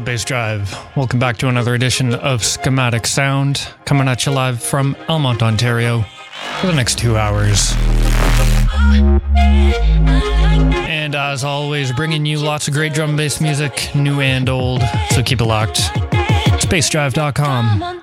bass Drive. Welcome back to another edition of Schematic Sound, coming at you live from Elmont, Ontario, for the next two hours. And as always, bringing you lots of great drum and bass music, new and old, so keep it locked. Bassdrive.com.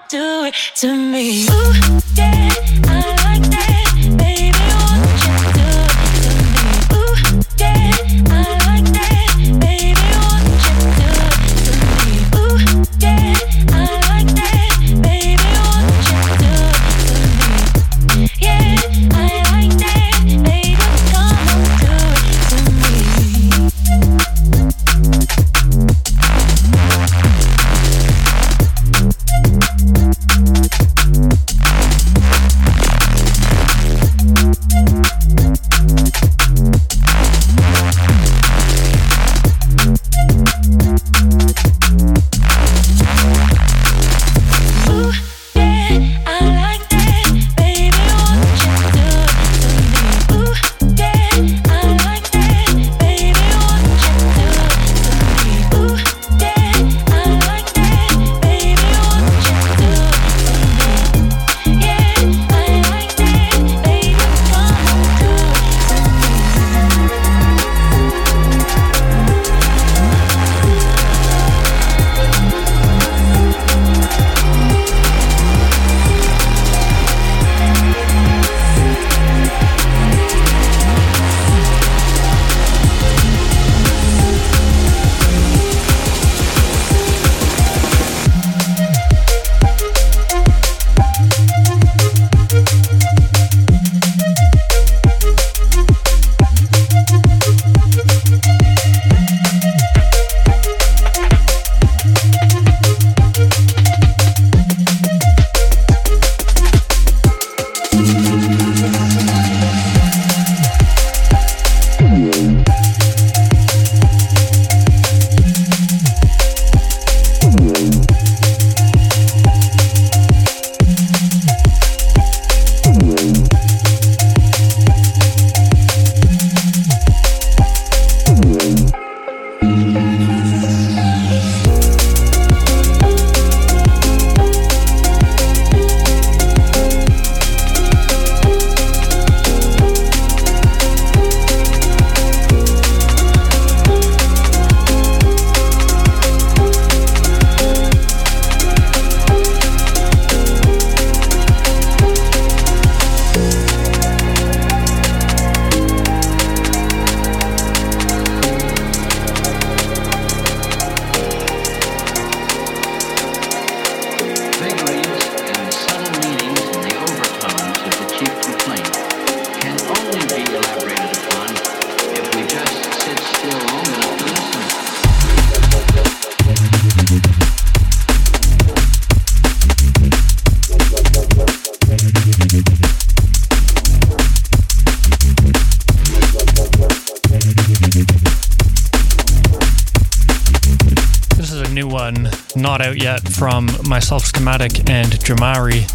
not out yet from myself, Schematic, and Jamari.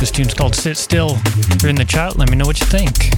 This tune's called Sit Still. You're in the chat, let me know what you think.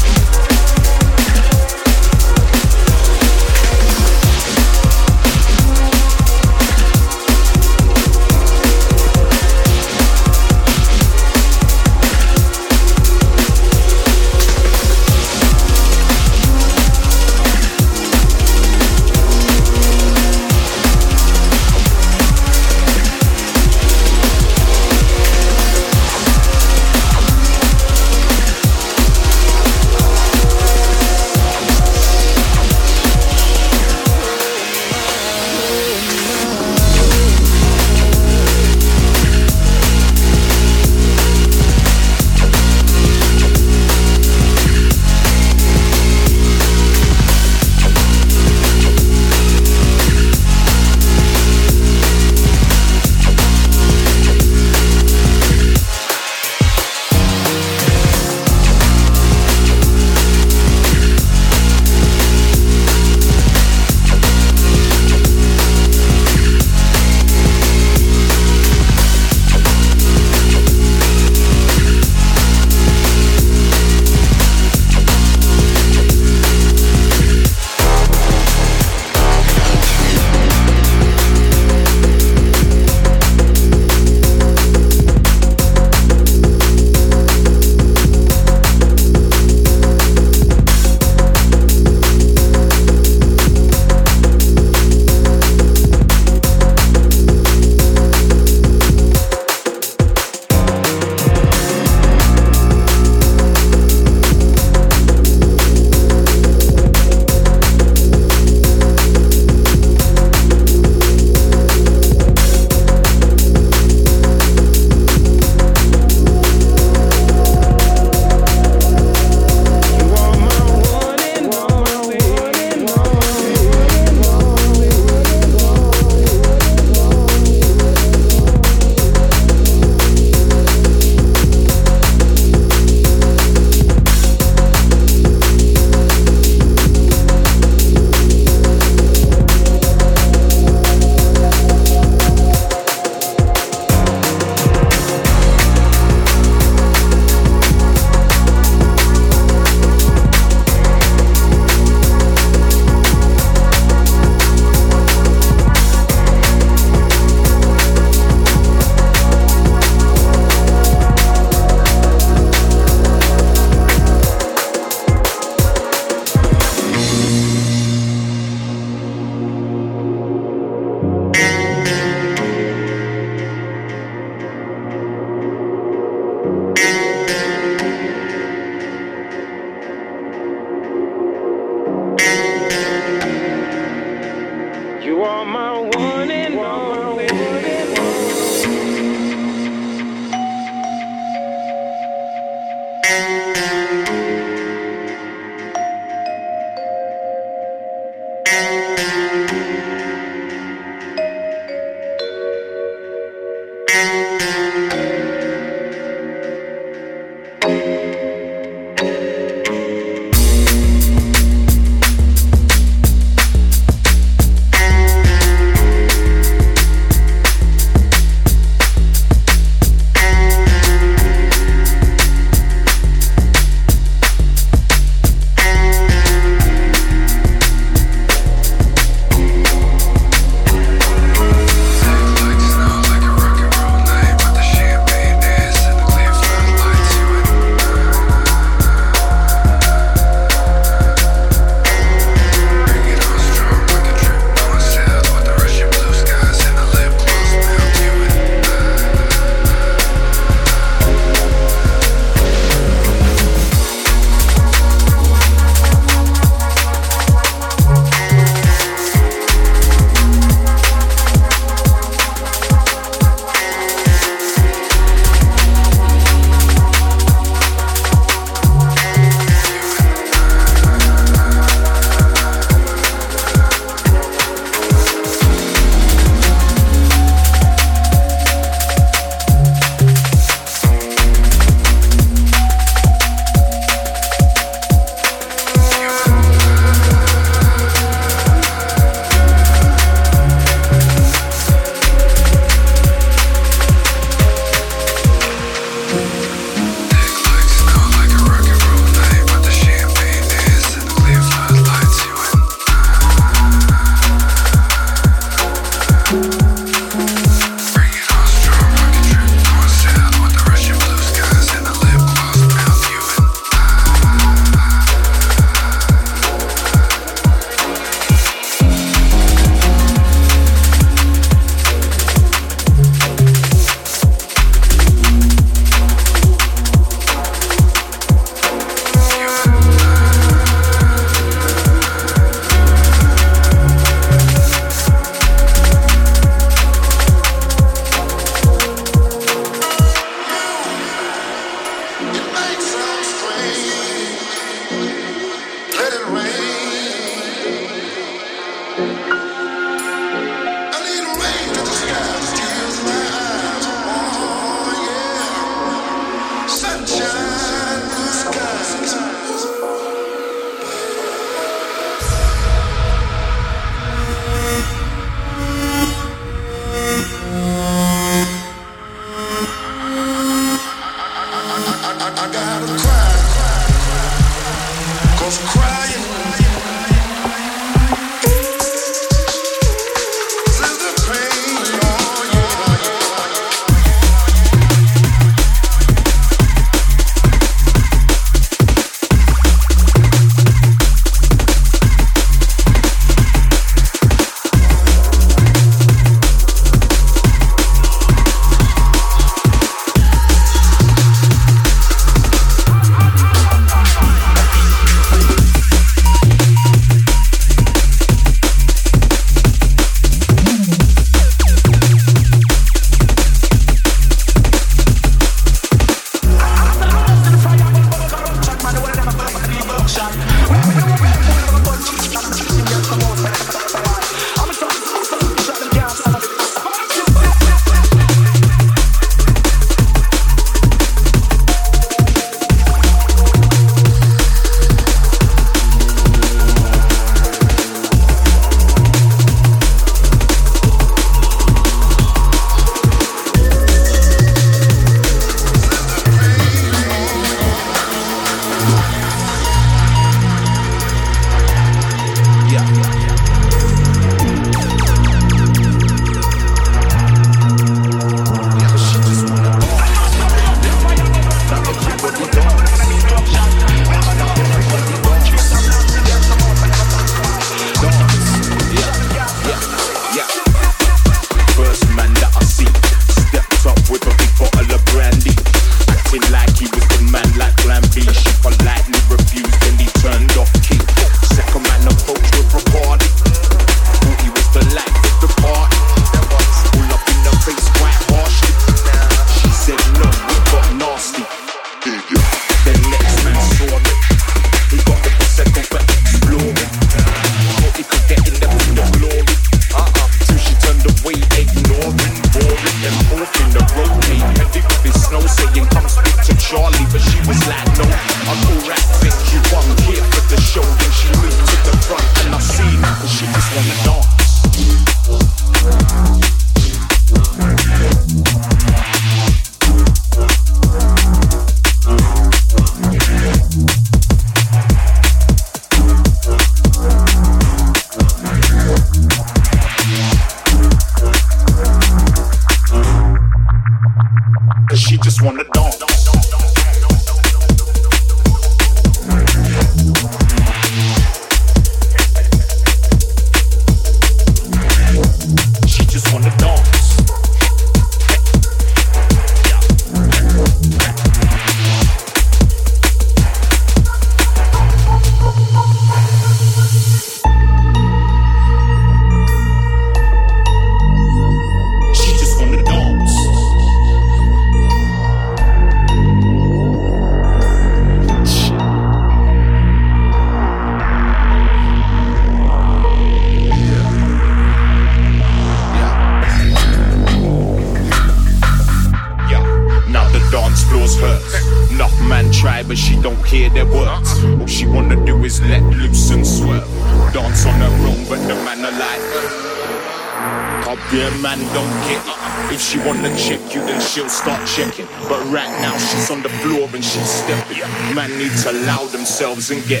And get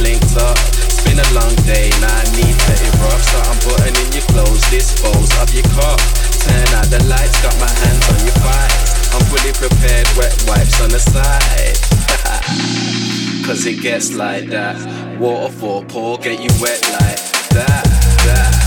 linked up. It's been a long day, now I need to erupt. So I'm putting in your clothes, dispose of your cup. Turn out the lights, got my hands on your thighs. I'm fully prepared, wet wipes on the side. Cause it gets like that. Waterfall pour, get you wet like that. that.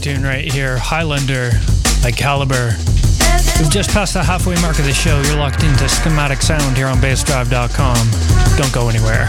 Tune right here, Highlander by Calibre. We've just passed the halfway mark of the show. You're locked into Schematic Sound here on bassdrive.com. Don't go anywhere.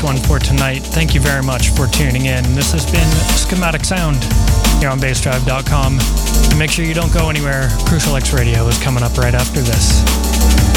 last one for tonight. Thank you very much for tuning in. This has been Schematic Sound here on bassdrive.com. And make sure you don't go anywhere. Crucial X Radio is coming up right after this.